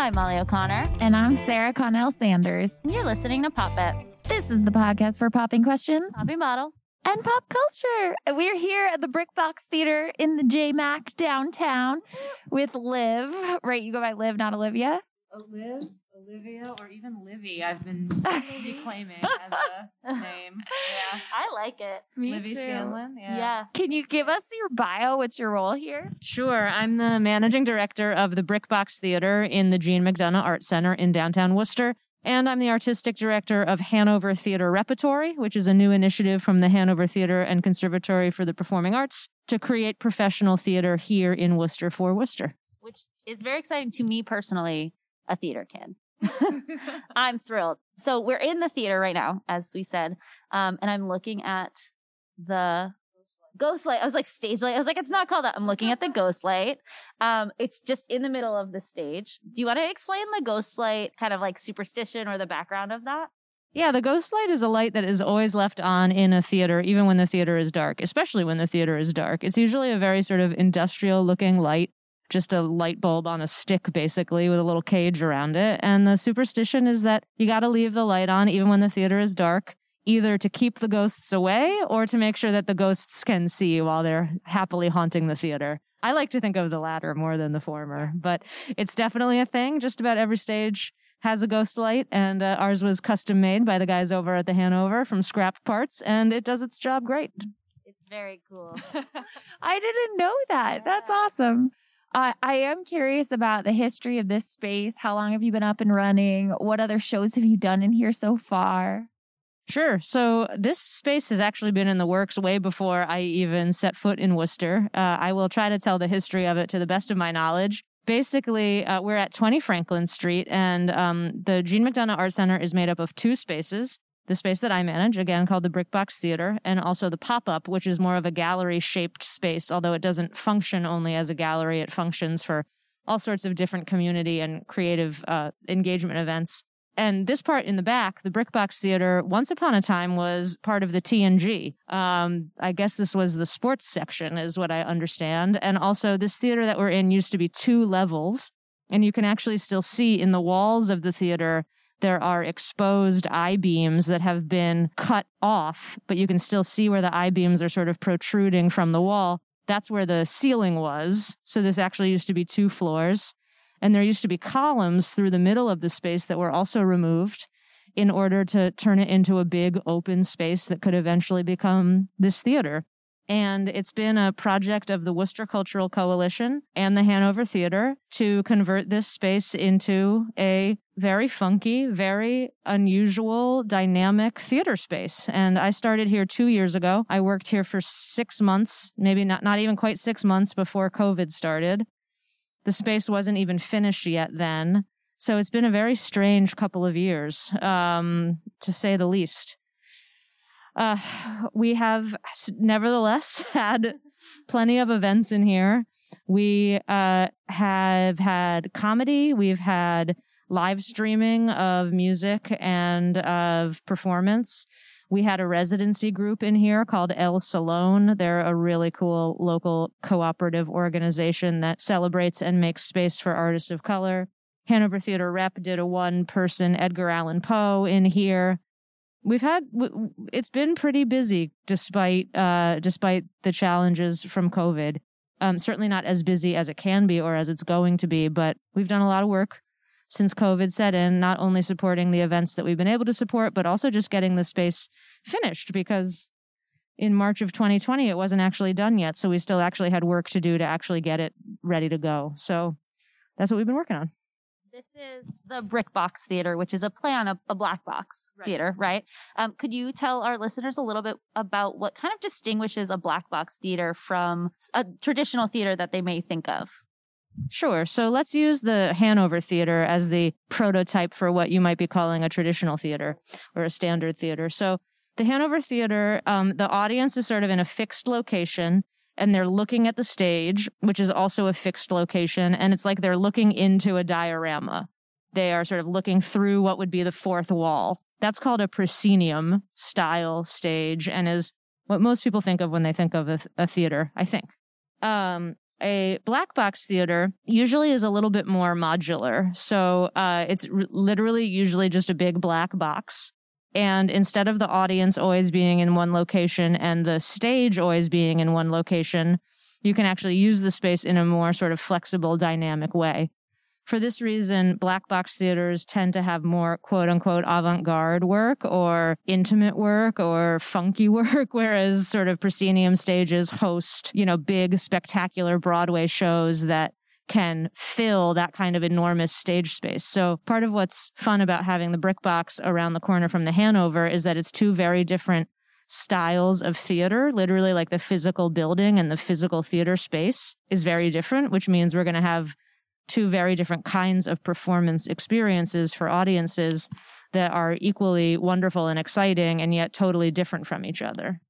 I'm Molly O'Connor. And I'm Sarah Connell Sanders. And you're listening to Pop It. This is the podcast for popping questions Poppy Model. and pop culture. We're here at the Brick Box Theater in the JMac downtown with Liv. Right, you go by Liv, not Olivia. Oliv, Olivia, or even Livy. I've been reclaiming as a name. Yeah. I like it. Livy Scanlon. Yeah. Yeah. Can you give us your bio? What's your role here? Sure. I'm the managing director of the Brick Box Theater in the Jean McDonough Art Center in downtown Worcester. And I'm the artistic director of Hanover Theater Repertory, which is a new initiative from the Hanover Theater and Conservatory for the Performing Arts to create professional theater here in Worcester for Worcester. Which is very exciting to me personally, a theater kid. I'm thrilled. So we're in the theater right now, as we said, um, and I'm looking at the ghost light. I was like stage light. I was like, it's not called that. I'm looking at the ghost light. Um, it's just in the middle of the stage. Do you want to explain the ghost light kind of like superstition or the background of that? Yeah, the ghost light is a light that is always left on in a theater, even when the theater is dark, especially when the theater is dark. It's usually a very sort of industrial looking light, just a light bulb on a stick, basically, with a little cage around it. And the superstition is that you got to leave the light on even when the theater is dark, either to keep the ghosts away or to make sure that the ghosts can see while they're happily haunting the theater. I like to think of the latter more than the former, but it's definitely a thing. Just about every stage has a ghost light, and uh, ours was custom made by the guys over at the Hanover from scrap parts, and it does its job great. It's very cool. I didn't know that. That's awesome. I I am curious about the history of this space. How long have you been up and running? What other shows have you done in here so far? Sure. So this space has actually been in the works way before I even set foot in Worcester. Uh, I will try to tell the history of it to the best of my knowledge. Basically, uh, we're at 20 Franklin Street, and um, the Jean McDonough Art Center is made up of two spaces. The space that I manage, again called the Brick Box Theater, and also the Pop Up, which is more of a gallery shaped space, although it doesn't function only as a gallery. It functions for all sorts of different community and creative uh, engagement events. And this part in the back, the Brick Box Theater, once upon a time was part of the T&G. Um, I guess this was the sports section, is what I understand. And also, this theater that we're in used to be two levels. And you can actually still see in the walls of the theater, there are exposed I beams that have been cut off, but you can still see where the I beams are sort of protruding from the wall. That's where the ceiling was. So this actually used to be two floors. And there used to be columns through the middle of the space that were also removed in order to turn it into a big open space that could eventually become this theater. And it's been a project of the Worcester Cultural Coalition and the Hanover Theater to convert this space into a very funky, very unusual, dynamic theater space. And I started here two years ago. I worked here for six months, maybe not, not even quite six months before COVID started. The space wasn't even finished yet then. So it's been a very strange couple of years, um, to say the least. Uh, we have nevertheless had plenty of events in here. We uh, have had comedy. We've had live streaming of music and of performance. We had a residency group in here called El Salon. They're a really cool local cooperative organization that celebrates and makes space for artists of color. Hanover Theater Rep did a one person Edgar Allan Poe in here. We've had, it's been pretty busy despite, uh, despite the challenges from COVID. Um, certainly not as busy as it can be or as it's going to be, but we've done a lot of work since COVID set in, not only supporting the events that we've been able to support, but also just getting the space finished because in March of 2020, it wasn't actually done yet. So we still actually had work to do to actually get it ready to go. So that's what we've been working on. This is the Brick Box Theater, which is a play on a, a black box Right. theater, right? Um, could you tell our listeners a little bit about what kind of distinguishes a black box theater from a traditional theater that they may think of? Sure. So let's use the Hanover Theater as the prototype for what you might be calling a traditional theater or a standard theater. So the Hanover Theater, um, the audience is sort of in a fixed location and they're looking at the stage, which is also a fixed location. And it's like they're looking into a diorama. They are sort of looking through what would be the fourth wall. That's called a proscenium style stage and is what most people think of when they think of a, a theater, I think. Um, A black box theater usually is a little bit more modular. So uh, it's r- literally usually just a big black box. And instead of the audience always being in one location and the stage always being in one location, you can actually use the space in a more sort of flexible, dynamic way. For this reason, black box theaters tend to have more quote unquote avant garde work or intimate work or funky work, whereas sort of proscenium stages host, you know, big, spectacular Broadway shows that can fill that kind of enormous stage space. So part of what's fun about having the brick box around the corner from the Hanover is that it's two very different styles of theater, literally like the physical building and the physical theater space is very different, which means we're going to have two very different kinds of performance experiences for audiences that are equally wonderful and exciting and yet totally different from each other.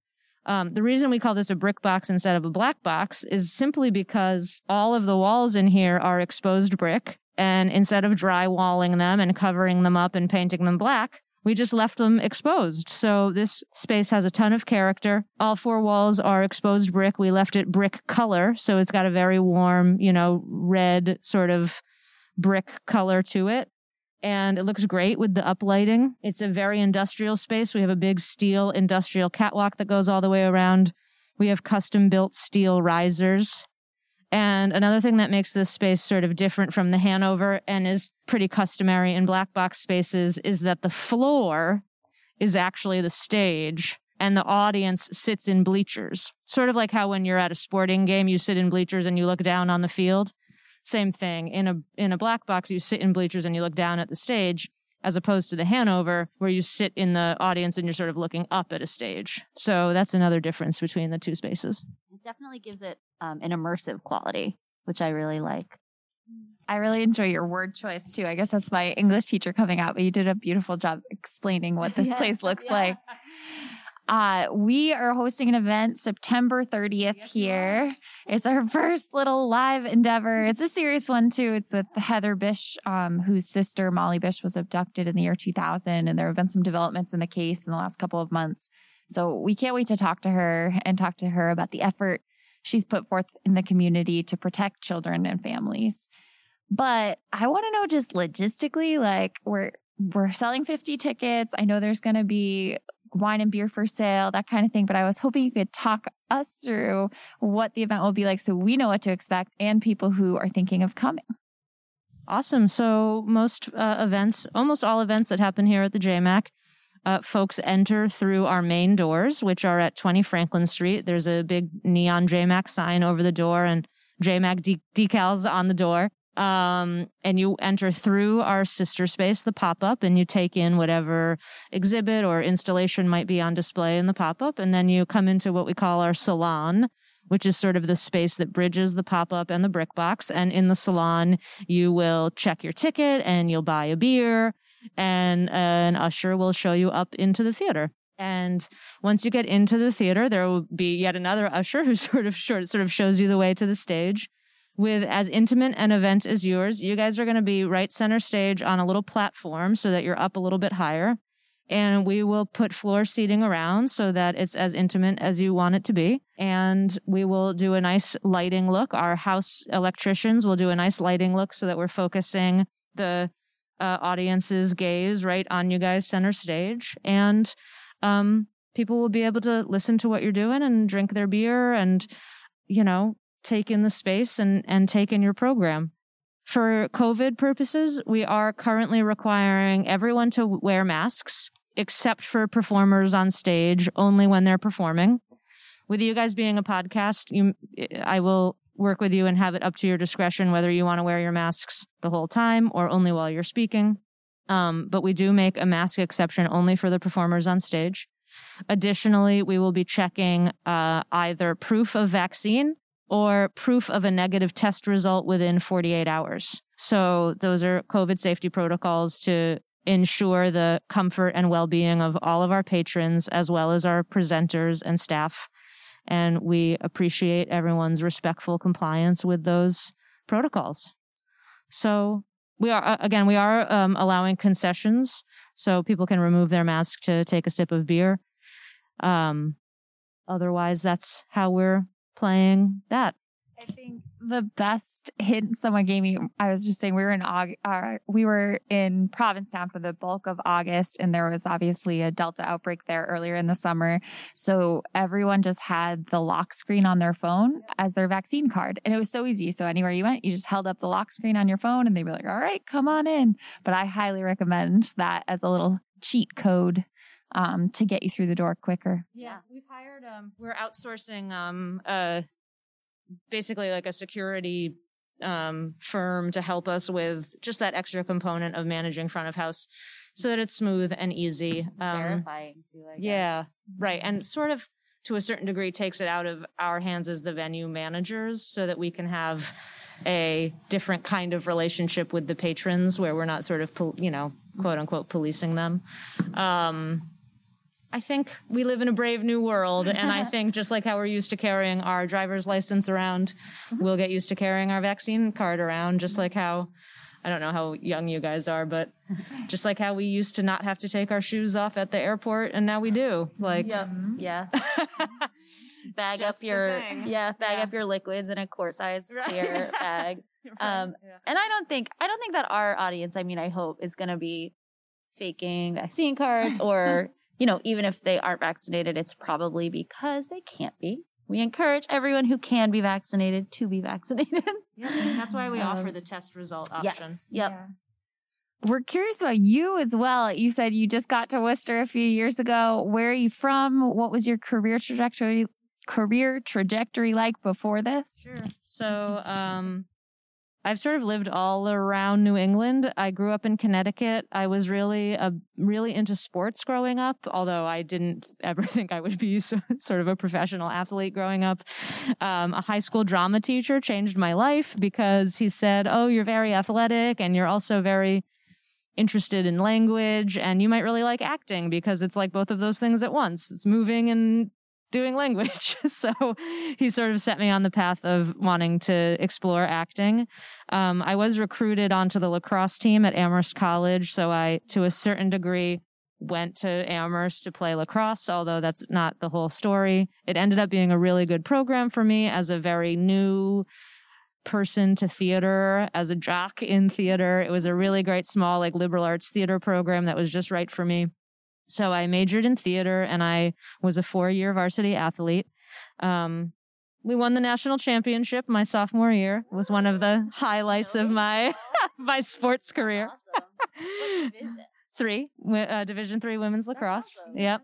Um, the reason we call this a brick box instead of a black box is simply because all of the walls in here are exposed brick. And instead of drywalling them and covering them up and painting them black, we just left them exposed. So this space has a ton of character. All four walls are exposed brick. We left it brick color. So it's got a very warm, you know, red sort of brick color to it. And it looks great with the uplighting. It's a very industrial space. We have a big steel industrial catwalk that goes all the way around. We have custom built steel risers and another thing that makes this space sort of different from the Hanover and is pretty customary in black box spaces is that the floor is actually the stage and the audience sits in bleachers. Sort of like how when you're at a sporting game, you sit in bleachers and you look down on the field. Same thing. In a, in a black box, you sit in bleachers and you look down at the stage as opposed to the Hanover where you sit in the audience and you're sort of looking up at a stage. So that's another difference between the two spaces. It definitely gives it um, an immersive quality, which I really like. I really enjoy your word choice too. I guess that's my English teacher coming out, but you did a beautiful job explaining what this yes, place looks yeah. like. Uh, we are hosting an event September 30th yes, here. It's our first little live endeavor. It's a serious one too. It's with Heather Bish, um, whose sister Molly Bish was abducted in the year 2000. And there have been some developments in the case in the last couple of months. So we can't wait to talk to her and talk to her about the effort she's put forth in the community to protect children and families. But I want to know just logistically, like we're we're selling 50 tickets. I know there's going to be wine and beer for sale, that kind of thing. But I was hoping you could talk us through what the event will be like so we know what to expect and people who are thinking of coming. Awesome. So, most uh, events, almost all events that happen here at the JMAC, uh, folks enter through our main doors, which are at 20 Franklin Street. There's a big neon JMAC sign over the door and JMAC de- decals on the door. Um, and you enter through our sister space, the pop up, and you take in whatever exhibit or installation might be on display in the pop up. And then you come into what we call our salon, which is sort of the space that bridges the pop up and the brick box. And in the salon, you will check your ticket and you'll buy a beer and an usher will show you up into the theater. And once you get into the theater, there will be yet another usher who sort of sort of shows you the way to the stage with as intimate an event as yours. You guys are going to be right center stage on a little platform so that you're up a little bit higher. And we will put floor seating around so that it's as intimate as you want it to be. And we will do a nice lighting look. Our house electricians will do a nice lighting look so that we're focusing the uh, audience's gaze right on you guys center stage. And um, people will be able to listen to what you're doing and drink their beer and, you know, take in the space and, and take in your program. For COVID purposes, we are currently requiring everyone to wear masks except for performers on stage only when they're performing. With you guys being a podcast, you, I will work with you and have it up to your discretion whether you want to wear your masks the whole time or only while you're speaking. Um, but we do make a mask exception only for the performers on stage. Additionally, we will be checking uh, either proof of vaccine or proof of a negative test result within 48 hours. So those are COVID safety protocols to ensure the comfort and well-being of all of our patrons as well as our presenters and staff. And we appreciate everyone's respectful compliance with those protocols. So we are, uh, again, we are um, allowing concessions so people can remove their mask to take a sip of beer. Um, otherwise, that's how we're playing that. I think the best hint someone gave me, I was just saying we were in Aug- uh, we were in Provincetown for the bulk of August, and there was obviously a Delta outbreak there earlier in the summer. So everyone just had the lock screen on their phone as their vaccine card, and it was so easy. So anywhere you went, you just held up the lock screen on your phone, and they'd be like, "All right, come on in." But I highly recommend that as a little cheat code um, to get you through the door quicker. Yeah, we've hired. Um, we're outsourcing. Um, uh, basically like a security um, firm to help us with just that extra component of managing front of house, so that it's smooth and easy. Um, Verifying too. I guess. yeah, right, and sort of to a certain degree takes it out of our hands as the venue managers, so that we can have a different kind of relationship with the patrons, where we're not sort of you know quote unquote policing them. Um, I think we live in a brave new world. And I think just like how we're used to carrying our driver's license around, we'll get used to carrying our vaccine card around, just like how. I don't know how young you guys are, but just like how we used to not have to take our shoes off at the airport and now we do. Like, Yep. Yeah. bag up your yeah, bag Yeah. up your liquids in a quart size Right. clear bag. Um, and I don't think I don't think that our audience, I mean, I hope is going to be faking vaccine cards or you know, even if they aren't vaccinated, it's probably because they can't be. We encourage everyone who can be vaccinated to be vaccinated. yeah, that's why we Um, offer the test result option. Yes. Yep. We're curious about you as well. You said you just got to Worcester a few years ago. Where are you from? What was your career trajectory career trajectory like before this? Sure. So, um, I've sort of lived all around New England. I grew up in Connecticut. I was really, uh, really into sports growing up, although I didn't ever think I would be so, sort of a professional athlete growing up. Um, a high school drama teacher changed my life because he said, Oh, you're very athletic and you're also very interested in language and you might really like acting because it's like both of those things at once. It's moving and doing language. so he sort of set me on the path of wanting to explore acting. Um, I was recruited onto the lacrosse team at Amherst College. So I, to a certain degree, went to Amherst to play lacrosse, although that's not the whole story. It ended up being a really good program for me as a very new person to theater as a jock in theater. It was a really great small like liberal arts theater program that was just right for me. So I majored in theater and I was a four year varsity athlete. Um, we won the national championship my sophomore year. It was one of the highlights of my my sports career. Three, uh, Division three women's lacrosse. awesome. Yep.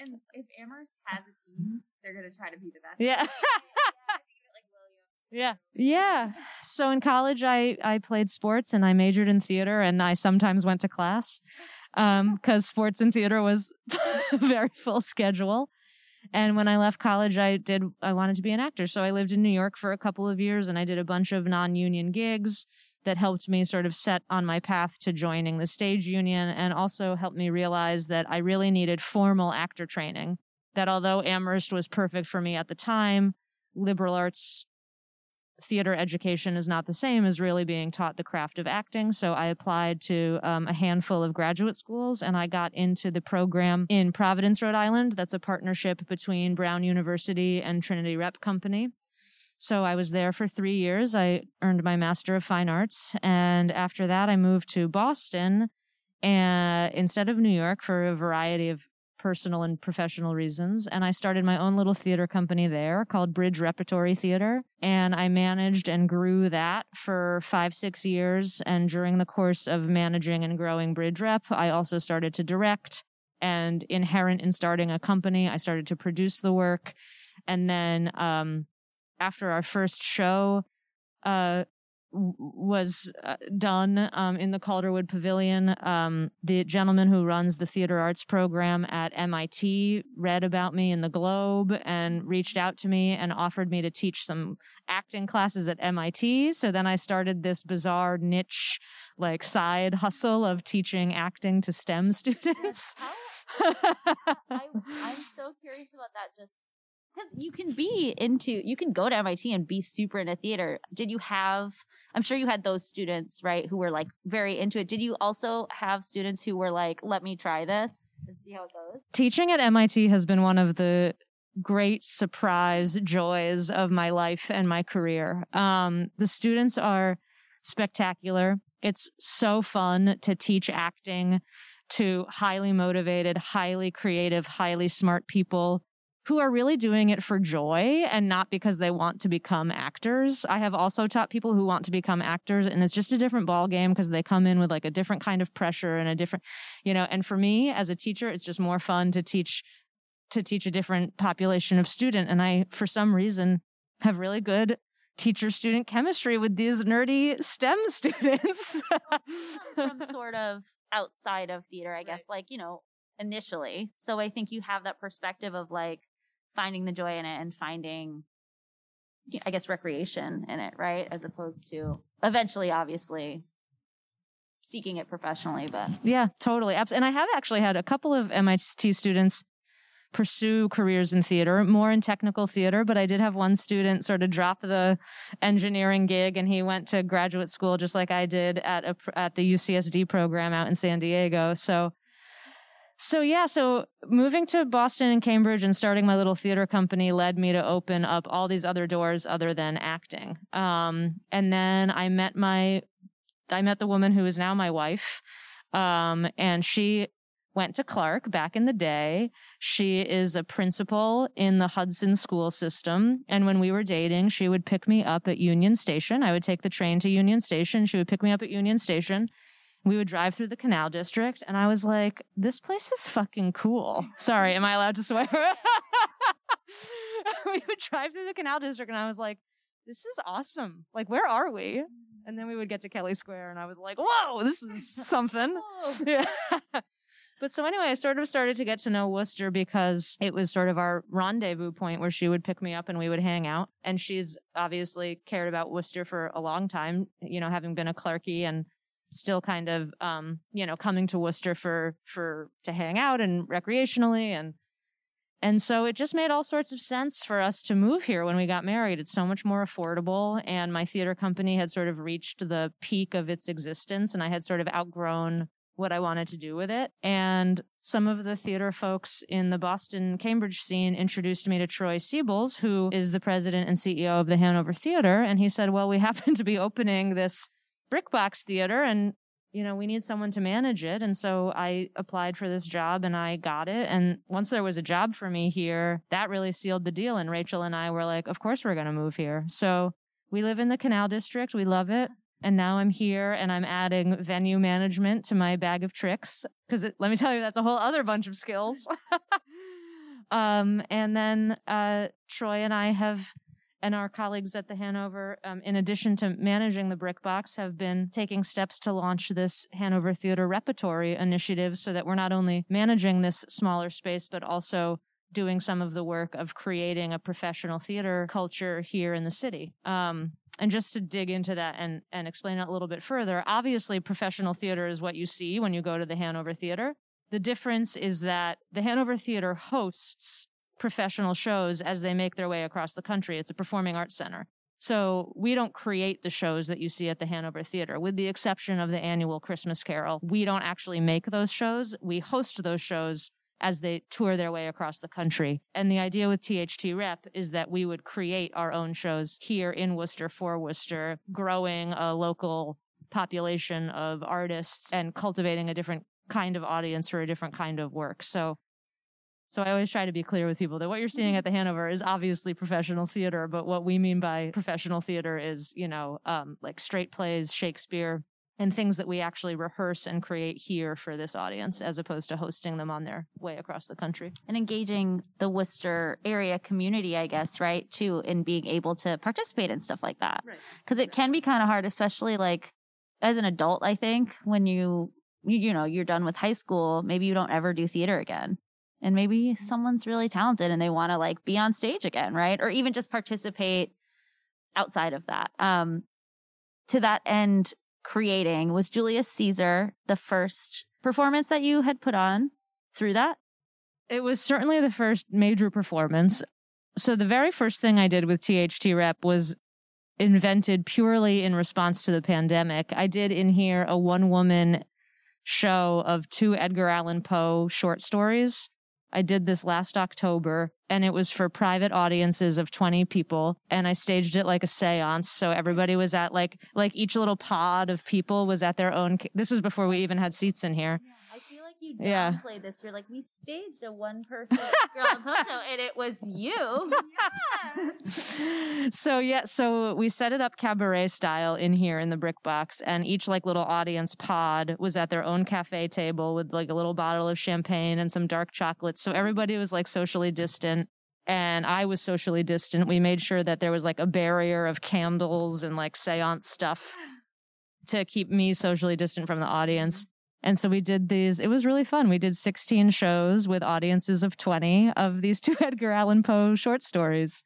And if Amherst has a team, they're going to try to be the best. Yeah. Yeah. Yeah. So in college, I, I played sports and I majored in theater and I sometimes went to class Um, because sports and theater was very full schedule. And when I left college, I did, I wanted to be an actor. So I lived in New York for a couple of years and I did a bunch of non union gigs that helped me sort of set on my path to joining the stage union and also helped me realize that I really needed formal actor training. That although Amherst was perfect for me at the time, liberal arts theater education is not the same as really being taught the craft of acting. So I applied to um, a handful of graduate schools and I got into the program in Providence, Rhode Island. That's a partnership between Brown University and Trinity Rep Company. So I was there for three years. I earned my Master of Fine Arts. And after that, I moved to Boston and instead of New York for a variety of personal and professional reasons. And I started my own little theater company there called Bridge Repertory Theater. And I managed and grew that for five, six years. And during the course of managing and growing Bridge Rep, I also started to direct. And inherent in starting a company, I started to produce the work. And then, um, after our first show, uh, was uh, done um, in the Calderwood Pavilion. Um, the gentleman who runs the theater arts program at MIT read about me in the Globe and reached out to me and offered me to teach some acting classes at MIT. So then I started this bizarre niche, like side hustle of teaching acting to STEM students. I, I'm so curious about that just because you can be into, you can go to MIT and be super into theater. Did you have, I'm sure you had those students, right, who were like very into it. Did you also have students who were like, let me try this and see how it goes? Teaching at MIT has been one of the great surprise joys of my life and my career. Um, the students are spectacular. It's so fun to teach acting to highly motivated, highly creative, highly smart people who are really doing it for joy and not because they want to become actors. I have also taught people who want to become actors and it's just a different ball game because they come in with like a different kind of pressure and a different, you know, and for me as a teacher, it's just more fun to teach to teach a different population of student and I for some reason have really good teacher student chemistry with these nerdy STEM students. From sort of outside of theater, I guess, right. like, you know, initially. So I think you have that perspective of like finding the joy in it and finding, I guess, recreation in it, right? As opposed to eventually, obviously, seeking it professionally, but. Yeah, totally. And I have actually had a couple of MIT students pursue careers in theater, more in technical theater, but I did have one student sort of drop the engineering gig and he went to graduate school just like I did at a, at the UCSD program out in San Diego. So so yeah, so moving to Boston and Cambridge and starting my little theater company led me to open up all these other doors other than acting. Um, and then I met my, I met the woman who is now my wife. Um, and she went to Clark back in the day. She is a principal in the Hudson school system. And when we were dating, she would pick me up at Union Station. I would take the train to Union Station. She would pick me up at Union Station. We would drive through the canal district and I was like, this place is fucking cool. Sorry, am I allowed to swear? we would drive through the canal district and I was like, this is awesome. Like, where are we? And then we would get to Kelly Square and I was like, whoa, this is something. yeah. But so anyway, I sort of started to get to know Worcester because it was sort of our rendezvous point where she would pick me up and we would hang out. And she's obviously cared about Worcester for a long time, you know, having been a Clarkie and still kind of, um, you know, coming to Worcester for, for, to hang out and recreationally. And, and so it just made all sorts of sense for us to move here when we got married. It's so much more affordable. And my theater company had sort of reached the peak of its existence and I had sort of outgrown what I wanted to do with it. And some of the theater folks in the Boston Cambridge scene introduced me to Troy Siebels, who is the president and CEO of the Hanover Theater. And he said, well, we happen to be opening this Brickbox Theater and you know, we need someone to manage it. And so I applied for this job and I got it. And once there was a job for me here, that really sealed the deal. And Rachel and I were like, of course we're going to move here. So we live in the Canal District. We love it. And now I'm here and I'm adding venue management to my bag of tricks because let me tell you, that's a whole other bunch of skills. um, and then uh, Troy and I have, and our colleagues at the Hanover, um, in addition to managing the Brick Box, have been taking steps to launch this Hanover Theater Repertory initiative so that we're not only managing this smaller space, but also doing some of the work of creating a professional theater culture here in the city. Um, and just to dig into that and, and explain it a little bit further, obviously professional theater is what you see when you go to the Hanover Theater. The difference is that the Hanover Theater hosts professional shows as they make their way across the country. It's a performing arts center. So we don't create the shows that you see at the Hanover Theater, with the exception of the annual Christmas Carol. We don't actually make those shows. We host those shows as they tour their way across the country. And the idea with THT Rep is that we would create our own shows here in Worcester for Worcester, growing a local population of artists and cultivating a different kind of audience for a different kind of work. So so I always try to be clear with people that what you're seeing at the Hanover is obviously professional theater, but what we mean by professional theater is, you know, um, like straight plays, Shakespeare, and things that we actually rehearse and create here for this audience as opposed to hosting them on their way across the country. And engaging the Worcester area community, I guess, right, too, in being able to participate in stuff like that. Because right. it can be kind of hard, especially like as an adult, I think, when you, you, you know, you're done with high school, maybe you don't ever do theater again. And maybe mm-hmm. someone's really talented and they want to like be on stage again, right? Or even just participate outside of that. Um, to that end, creating. Was Julius Caesar the first performance that you had put on through that? It was certainly the first major performance. So the very first thing I did with THT Rep was invented purely in response to the pandemic. I did in here a one woman show of two Edgar Allan Poe short stories I did this last October and it was for private audiences of 20 people and I staged it like a seance. So everybody was at like, like each little pod of people was at their own. This was before we even had seats in here. Yeah, I feel like you Yeah. downplayed this. You're like, we staged a one person girl show and it was you. so yeah, so we set it up cabaret style in here in the brick box, and each like little audience pod was at their own cafe table with like a little bottle of champagne and some dark chocolates. So everybody was like socially distant. And I was socially distant. We made sure that there was like a barrier of candles and like seance stuff to keep me socially distant from the audience. And so we did these. It was really fun. We did 16 shows with audiences of 20 of these two Edgar Allan Poe short stories.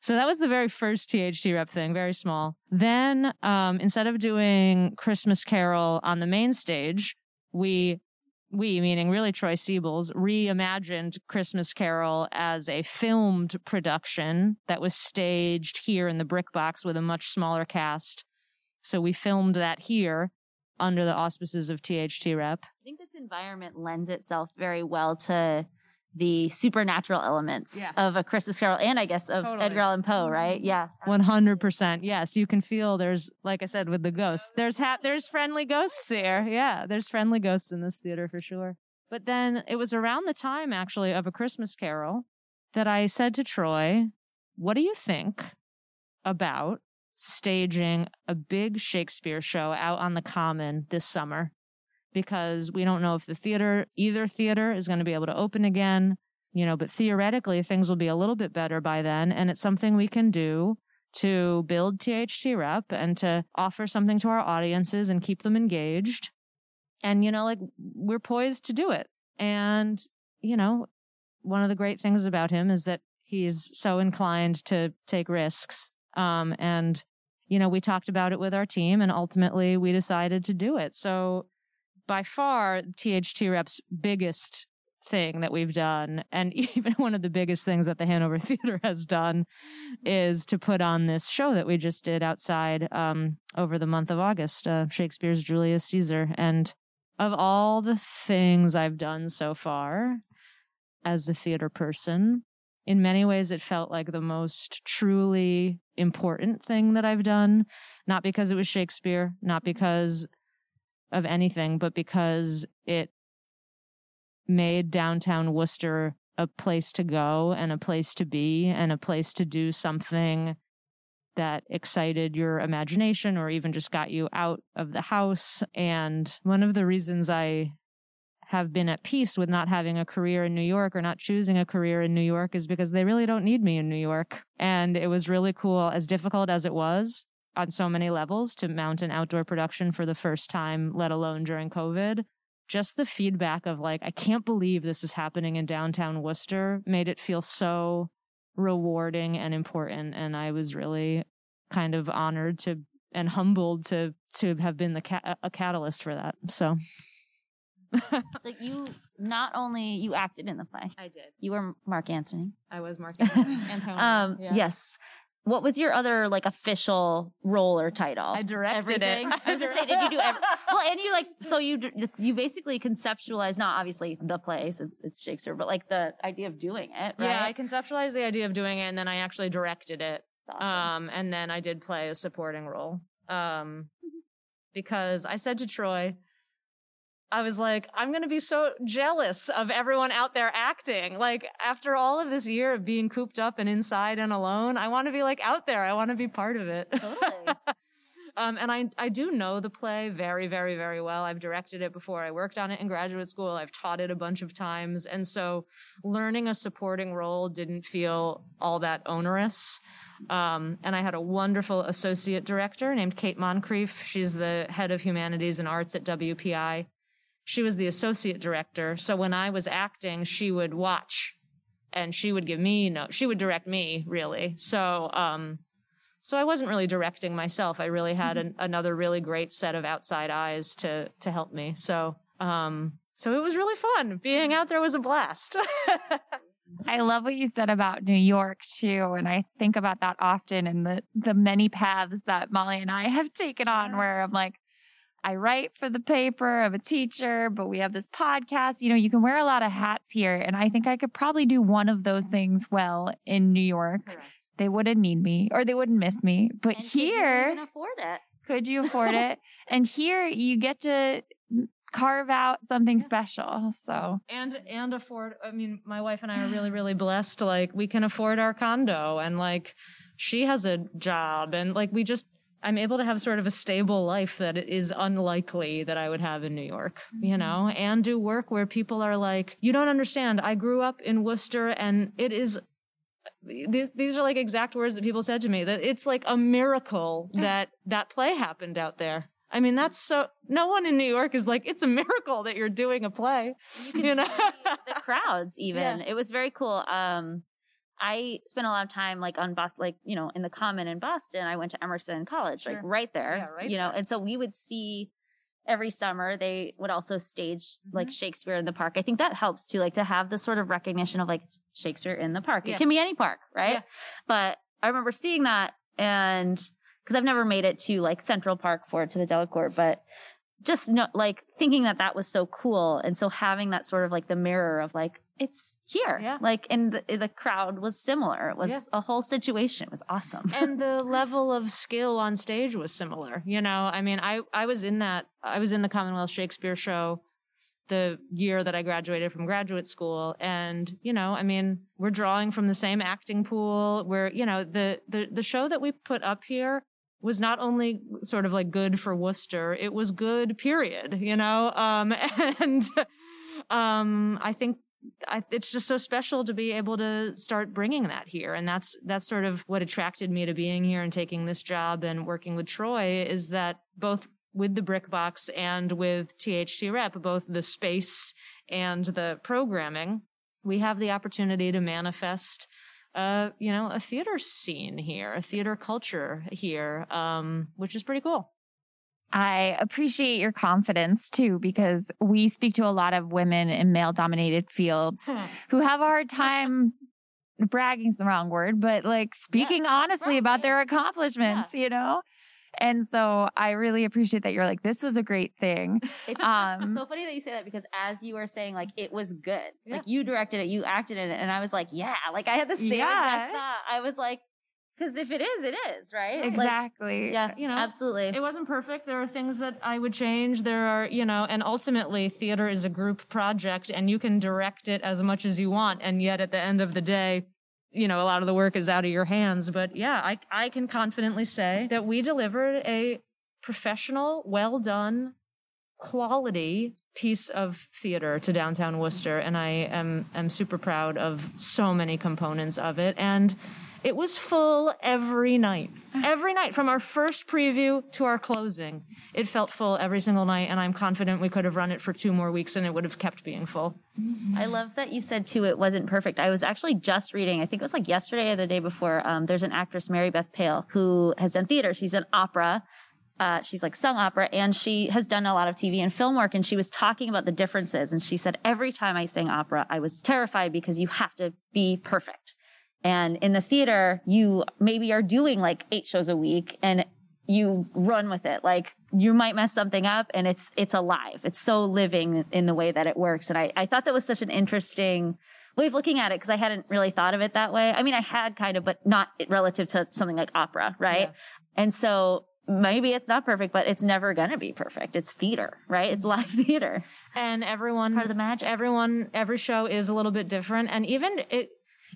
So that was the very first THT rep thing, very small. Then, um, instead of doing Christmas Carol on the main stage, we, we, meaning really Troy Siebels, reimagined Christmas Carol as a filmed production that was staged here in the Brick Box with a much smaller cast. So we filmed that here under the auspices of THT rep. I think this environment lends itself very well to the supernatural elements Yeah. of a Christmas Carol and I guess of Totally. Edgar Allan Poe, mm-hmm. right? Yeah. One hundred percent. Yes, you can feel there's, like I said, with the ghosts. There's hap- there's friendly ghosts here. Yeah, there's friendly ghosts in this theater for sure. But then it was around the time actually of a Christmas Carol that I said to Troy, "What do you think about staging a big Shakespeare show out on the Common this summer?" Because we don't know if the theater, either theater, is going to be able to open again you know, but theoretically things will be a little bit better by then. And it's something we can do to build THT rep and to offer something to our audiences and keep them engaged. And, you know, like we're poised to do it. And, you know, one of the great things about him is that he's so inclined to take risks. Um, and, you know, we talked about it with our team and ultimately we decided to do it. So by far, THT rep's biggest thing that we've done, and even one of the biggest things that the Hanover Theater has done, is to put on this show that we just did outside um, over the month of August, uh, Shakespeare's Julius Caesar. And of all the things I've done so far as a theater person, in many ways it felt like the most truly important thing that I've done. Not because it was Shakespeare, not mm-hmm. because of anything, but because it made downtown Worcester a place to go and a place to be and a place to do something that excited your imagination or even just got you out of the house. And one of the reasons I have been at peace with not having a career in New York or not choosing a career in New York is because they really don't need me in New York. And it was really cool, as difficult as it was on so many levels to mount an outdoor production for the first time, let alone during COVID just the feedback of like, I can't believe this is happening in downtown Worcester made it feel so rewarding and important. And I was really kind of honored to and humbled to to have been the ca- a catalyst for that. So It's like you not only you acted in the play, I did. you were Mark Antony. I was Mark Antonio. Um, yeah. yes. What was your other like official role or title? I directed Everything. it. I was gonna say, did you do ev- well? And you like so you you basically conceptualized not obviously the play since it's Shakespeare, but like the idea of doing it. Right? Yeah, I conceptualized the idea of doing it and then I actually directed it. Awesome. Um, and then I did play a supporting role. Um, because I said to Troy, I was like, I'm going to be so jealous of everyone out there acting. Like, after all of this year of being cooped up and inside and alone, I want to be like out there. I want to be part of it. Totally. um, and I, I do know the play very, very, very well. I've directed it before. I worked on it in graduate school. I've taught it a bunch of times. And so learning a supporting role didn't feel all that onerous. Um, and I had a wonderful associate director named Kate Moncrief. She's the head of humanities and arts at WPI. She was the associate director. So when I was acting, she would watch and she would give me no, she would direct me really. So, um, so I wasn't really directing myself. I really had an, another really great set of outside eyes to, to help me. So, um, so it was really fun. Being out there was a blast. I love what you said about New York too. And I think about that often and the, the many paths that Molly and I have taken on where I'm like, I write for the paper. I'm a teacher, but we have this podcast. You know, you can wear a lot of hats here. And I think I could probably do one of those things well in New York. Correct. They wouldn't need me or they wouldn't miss me. But And could you here, even afford it. could you afford it? and here you get to carve out something special. So and and afford i mean my wife and i are really really blessed like we can afford our condo and like she has a job and like we just i'm able to have sort of a stable life that is unlikely that i would have in new york you know and do work where people are like you don't understand. I grew up in worcester and it is these, these are like exact words that people said to me that it's like a miracle that that play happened out there. I mean, that's so, no one in New York is like, it's a miracle that you're doing a play. You, know? the crowds even. It was very cool. Um i spent a lot of time like on boston like you know in the common in boston i went to emerson college like right there Yeah, right you know there. and so we would see every summer they would also stage like mm-hmm. shakespeare in the park i think that helps too like to have this sort of recognition of like shakespeare in the park Yeah. it can be any park right Yeah. but i remember seeing that and because i've never made it to like central park for to the delacorte but just no, like thinking that that was so cool. And so having that sort of like the mirror of like, it's here. Yeah. Like, and the, the crowd was similar. It was Yeah. a whole situation. It was awesome. and the level of skill on stage was similar. You know, I mean, I, I was in that, I was in the Commonwealth Shakespeare show the year that I graduated from graduate school. And, you know, I mean, we're drawing from the same acting pool where, you know, the, the, the show that we put up here was not only sort of like good for Worcester, it was good, period, you know? Um, and, um, I think I, it's just so special to be able to start bringing that here. And that's, that's sort of what attracted me to being here and taking this job and working with Troy is that both with the brick box and with THT rep, both the space and the programming, we have the opportunity to manifest uh, you know, a theater scene here, a theater culture here, um, which is pretty cool. I appreciate your confidence too, because we speak to a lot of women in male dominated fields who have a hard time bragging's the wrong word, but like speaking honestly right. about their accomplishments, you know? And so I really appreciate that you're like, this was a great thing. It's Um, so funny that you say that because as you were saying, like, it was good. Yeah. Like, you directed it, you acted in it. And I was like, yeah, like, I had the same Yeah. thought. I was like, because if it is, it is, right? Like, Exactly. yeah, You know, absolutely. It wasn't perfect. There are things that I would change. There are, you know, and ultimately theater is a group project and you can direct it as much as you want. And yet at the end of the day, you know, a lot of the work is out of your hands. But yeah, I, I can confidently say that we delivered a professional, well done, quality piece of theater to downtown Worcester. And I am, am super proud of so many components of it. And it was full every night. Every night from our first preview to our closing. It felt full every single night. And I'm confident we could have run it for two more weeks and it would have kept being full. I love that you said too it wasn't perfect. I was actually just reading, I think it was like yesterday or the day before. Um, there's an actress, Mary Beth Peil, who has done theater. She's an opera. Uh, she's like sung opera and she has done a lot of TV and film work. And she was talking about the differences. And she said, every time I sang opera, I was terrified because you have to be perfect. And in the theater, you maybe are doing like eight shows a week and you run with it. Like you might mess something up and it's, it's alive. It's so living in the way that it works. And I, I thought that was such an interesting way of looking at it because I hadn't really thought of it that way. I mean, I had kind of, but not relative to something like opera, right? And so maybe it's not perfect, but it's never going to be perfect. It's theater, right? It's live theater. and everyone part of the magic. everyone every show is a little bit different and even it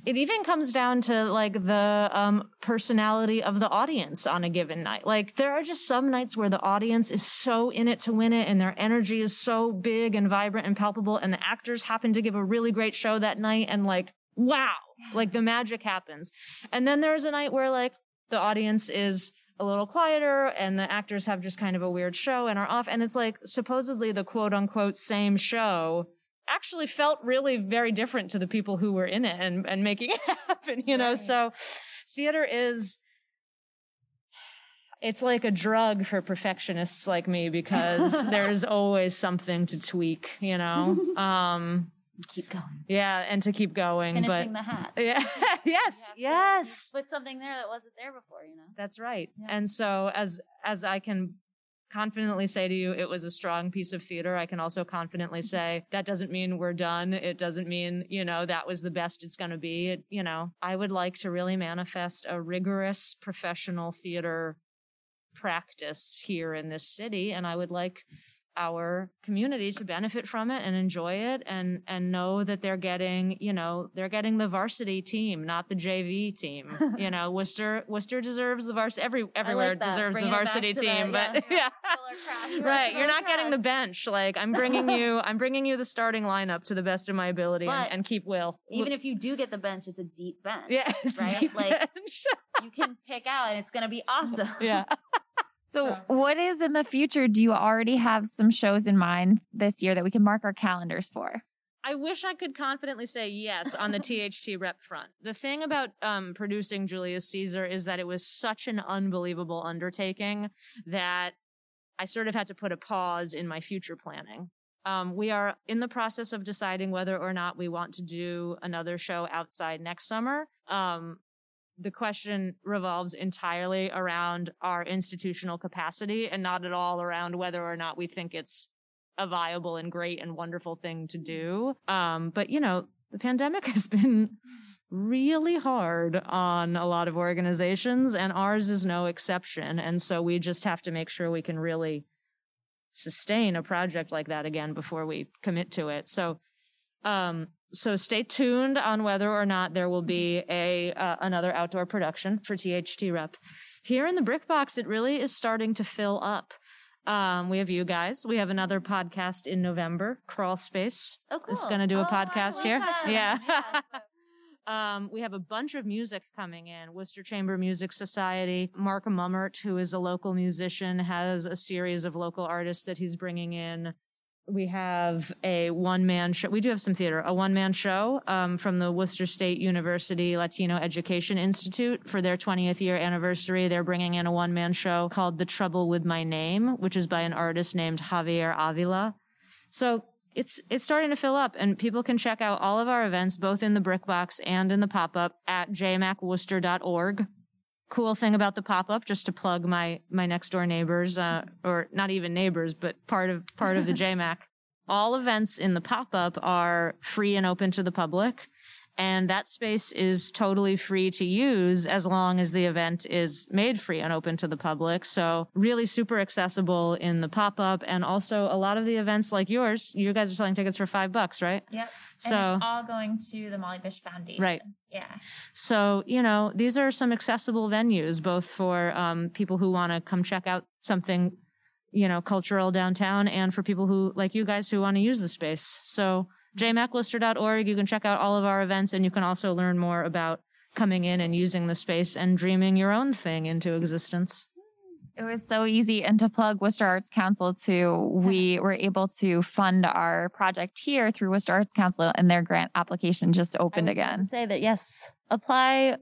it even comes down to like the um personality of the audience on a given night like there are just some nights where the audience is so in it to win it and their energy is so big and vibrant and palpable and the actors happen to give a really great show that night and like wow like the magic happens and then there's a night where like the audience is a little quieter and the actors have just kind of a weird show and are off. And it's like supposedly the quote unquote same show actually felt really very different to the people who were in it and, and making it happen, you know? So theater is, it's like a drug for perfectionists like me because there's always something to tweak, you know? Um, Keep going. yeah, and to keep going. Finishing but the hat. yeah, yes, have to yes. Put something there that wasn't there before, you know? That's right. Yeah. And so as as I can confidently say to you it was a strong piece of theater. I can also confidently say that doesn't mean we're done. It doesn't mean, you know, that was the best it's going to be. It, you know, I would like to really manifest a rigorous professional theater practice here in this city and I would like our community to benefit from it and enjoy it and and know that they're getting you know they're getting the varsity team not the JV team you know Worcester Worcester deserves the varsity every everywhere like deserves Bringing the varsity team the- but yeah, Right. right you're not getting the bench like I'm bringing you I'm bringing you the starting lineup to the best of my ability and, and keep Will Even if you do get the bench, it's a deep bench. yeah it's right? deep Like- bench. You can pick out and it's going to be awesome. yeah So, what is in the future? Do you already have some shows in mind this year that we can mark our calendars for? I wish I could confidently say yes on the THT rep front. The thing about um, producing Julius Caesar is that it was such an unbelievable undertaking that I sort of had to put a pause in my future planning. Um, we are in the process of deciding whether or not we want to do another show outside next summer. Um, the question revolves entirely around our institutional capacity and not at all around whether or not we think it's a viable and great and wonderful thing to do. Um, but you know, the pandemic has been really hard on a lot of organizations and ours is no exception. And so we just have to make sure we can really sustain a project like that again before we commit to it. So, um, so stay tuned on whether or not there will be a uh, another outdoor production for THT Rep. Here in the Brick Box, it really is starting to fill up. Um, we have you guys. We have another podcast in November. Crawl Space Oh, cool. is going to do a Oh, I podcast here. that. Yeah. Um, we have a bunch of music coming in. Worcester Chamber Music Society. Mark Mummert, who is a local musician, has a series of local artists that he's bringing in. We have a one man show. We do have some theater, a one man show um, from the Worcester State University Latino Education Institute for their 20th year anniversary. They're bringing in a one man show called The Trouble with My Name, which is by an artist named Javier Avila. So it's it's starting to fill up and people can check out all of our events both in the brick box and in the pop-up at jmacworcester.org cool thing about the pop-up just to plug my my next door neighbors uh, or not even neighbors but part of part of the jmac all events in the pop-up are free and open to the public and that space is totally free to use as long as the event is made free and open to the public. So really super accessible in the pop-up and also a lot of the events like yours, you guys are selling tickets for five bucks, right? Yep. So- and it's all going to the Molly Fish Foundation. Right. Yeah. So, you know, these are some accessible venues, both for um, people who want to come check out something, you know, cultural downtown and for people who, like you guys, who want to use the space. So, jmacworcester.org, you can check out all of our events and you can also learn more about coming in and using the space and dreaming your own thing into existence. It was so easy. And to plug Worcester Arts Council too, we were able to fund our project here through Worcester Arts Council and their grant application just opened I was again. To say that yes, apply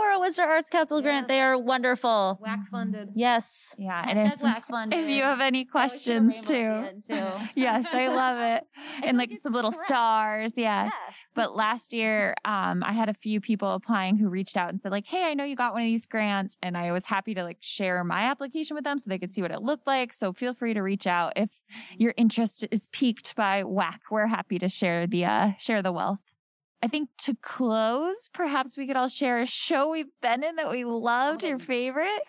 for a Worcester Arts Council grant. They are wonderful. Whack funded. Yes. Yeah. And if, whack funded. if you have any questions too. yes, I love it. and like like some little correct. stars. Yeah. Yeah. But last year, um, I had a few people applying who reached out and said, like, hey, I know you got one of these grants. And I was happy to like share my application with them so they could see what it looked like. So feel free to reach out if your interest is piqued by WAC. We're happy to share the uh share the wealth. I think to close, perhaps we could all share a show we've been in that we loved, your favorite.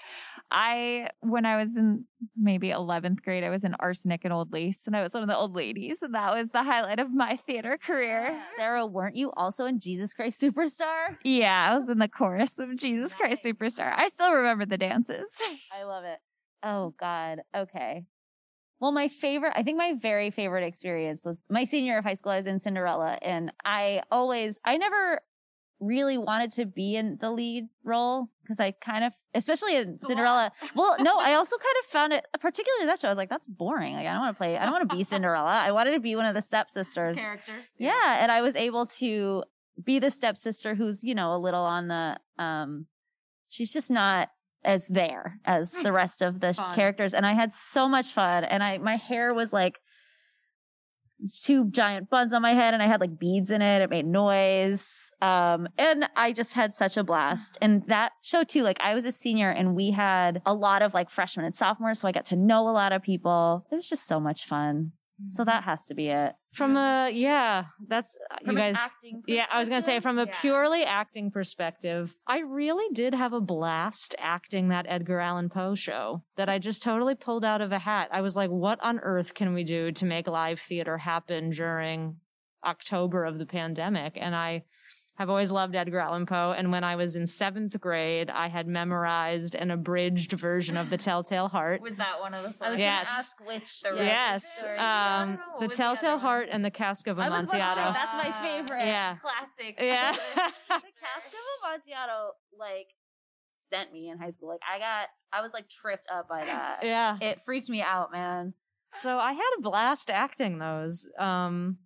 I, when I was in maybe 11th grade, I was in Arsenic and Old Lace, and I was one of the old ladies, and that was the highlight of my theater career. Sarah, weren't you also in Jesus Christ Superstar? Yeah, I was in the chorus of Jesus Christ Superstar. I still remember the dances. I love it. Oh God. Okay. Well, my favorite, I think my very favorite experience was my senior year of high school. I was in Cinderella and I always, I never really wanted to be in the lead role because I kind of, especially in Cinderella. Well, no, I also kind of found it, particularly that show. I was like, that's boring. Like, I don't want to play, I don't want to be Cinderella. I wanted to be one of the stepsisters. Characters. Yeah. And I was able to be the stepsister who's, you know, a little on the, um, she's just not as there as the rest of the Fun. characters. And I had so much fun. And I, my hair was like two giant buns on my head and I had like beads in it. It made noise. Um, and I just had such a blast. And that show too, like I was a senior and we had a lot of like freshmen and sophomores. So I got to know a lot of people. It was just so much fun. So that has to be it. From a yeah, that's uh, From you an guys. acting Yeah, I was gonna say from a Yeah. purely acting perspective, I really did have a blast acting that Edgar Allan Poe show that I just totally pulled out of a hat. I was like, what on earth can we do to make live theater happen during October of the pandemic? And I have always loved Edgar Allan Poe. And when I was in seventh grade, I had memorized an abridged version of The Telltale Heart. Was that one of the I was Yes. gonna ask which. The. Yes, um, don't know, what The was the other Telltale one? Heart and The Cask of I was about to say, Amontillado. that's my Ah, favorite. Yeah. Classic. Yeah. the cask of Amontillado like sent me in high school. Like I got, I was like tripped up by that. yeah. It freaked me out, man. So I had a blast acting those. Um,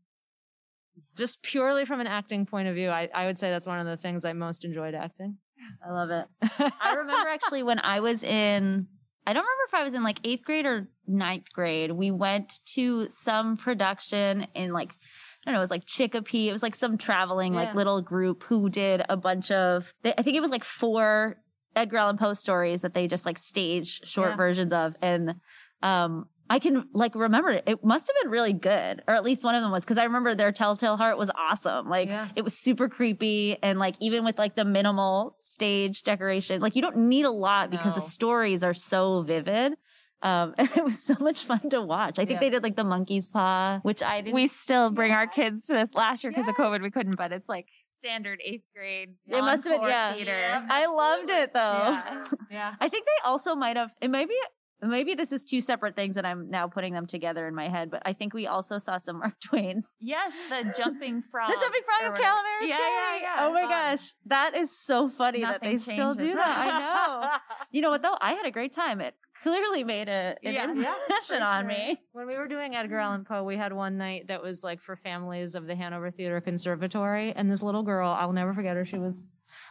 just purely from an acting point of view, I, I would say that's one of the things I most enjoyed acting. I love it. I remember actually when I was in, I don't remember if I was in like eighth grade or ninth grade. We went to some production in like, I don't know, it was like Chicopee. It was like some traveling Yeah. like little group who did a bunch of, they, I think it was like four Edgar Allan Poe stories that they just like staged short Yeah. versions of. And, um, I can like remember it. It must have been really good, or at least one of them was because I remember their Telltale Heart was awesome. Like Yeah. it was super creepy, and like even with like the minimal stage decoration, like you don't need a lot because the stories are so vivid. Um, and it was so much fun to watch. I think Yeah. they did like the monkey's paw, which I didn't. We still bring our kids to this. Last year because of COVID, we couldn't, but it's like standard eighth grade. It must have been- yeah. Theater. Yeah. I loved it though. Yeah. yeah. I think they also might have. It maybe maybe this is two separate things and I'm now putting them together in my head. But I think we also saw some Mark Twain. Yes, the jumping frog. The jumping frog of whatever. Calaveras Yeah, yeah, yeah. Oh my Fun. gosh, that is so funny that they Nothing still do that. I know. you know what though? I had a great time. It clearly made a, an Yeah, yeah, impression for on sure. me. When we were doing Edgar Allan Poe, we had one night that was like for families of the Hanover Theater Conservatory. And this little girl, I'll never forget her. She was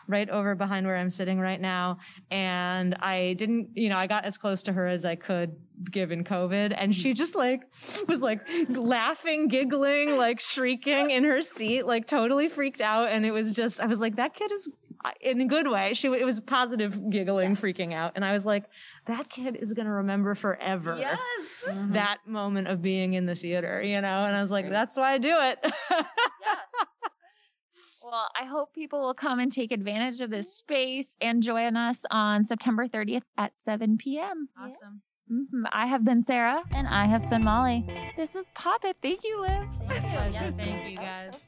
right over behind where I'm sitting right now. And I didn't, you know, I got as close to her as I could given COVID. And she just like was like laughing, giggling, like shrieking in her seat, like totally freaked out. And it was just, I was like, that kid is in a good way. She, it was positive giggling, freaking out. And I was like, that kid is going to remember forever that moment of being in the theater, you know? And I was like, that's why I do it. Well, I hope people will come and take advantage of this space and join us on September 30th at 7 p.m. awesome. Mhm. I have been Sarah. And I have been Molly. This is Pop It. Thank you, Liv. Thank you. Pleasure. Thank you guys.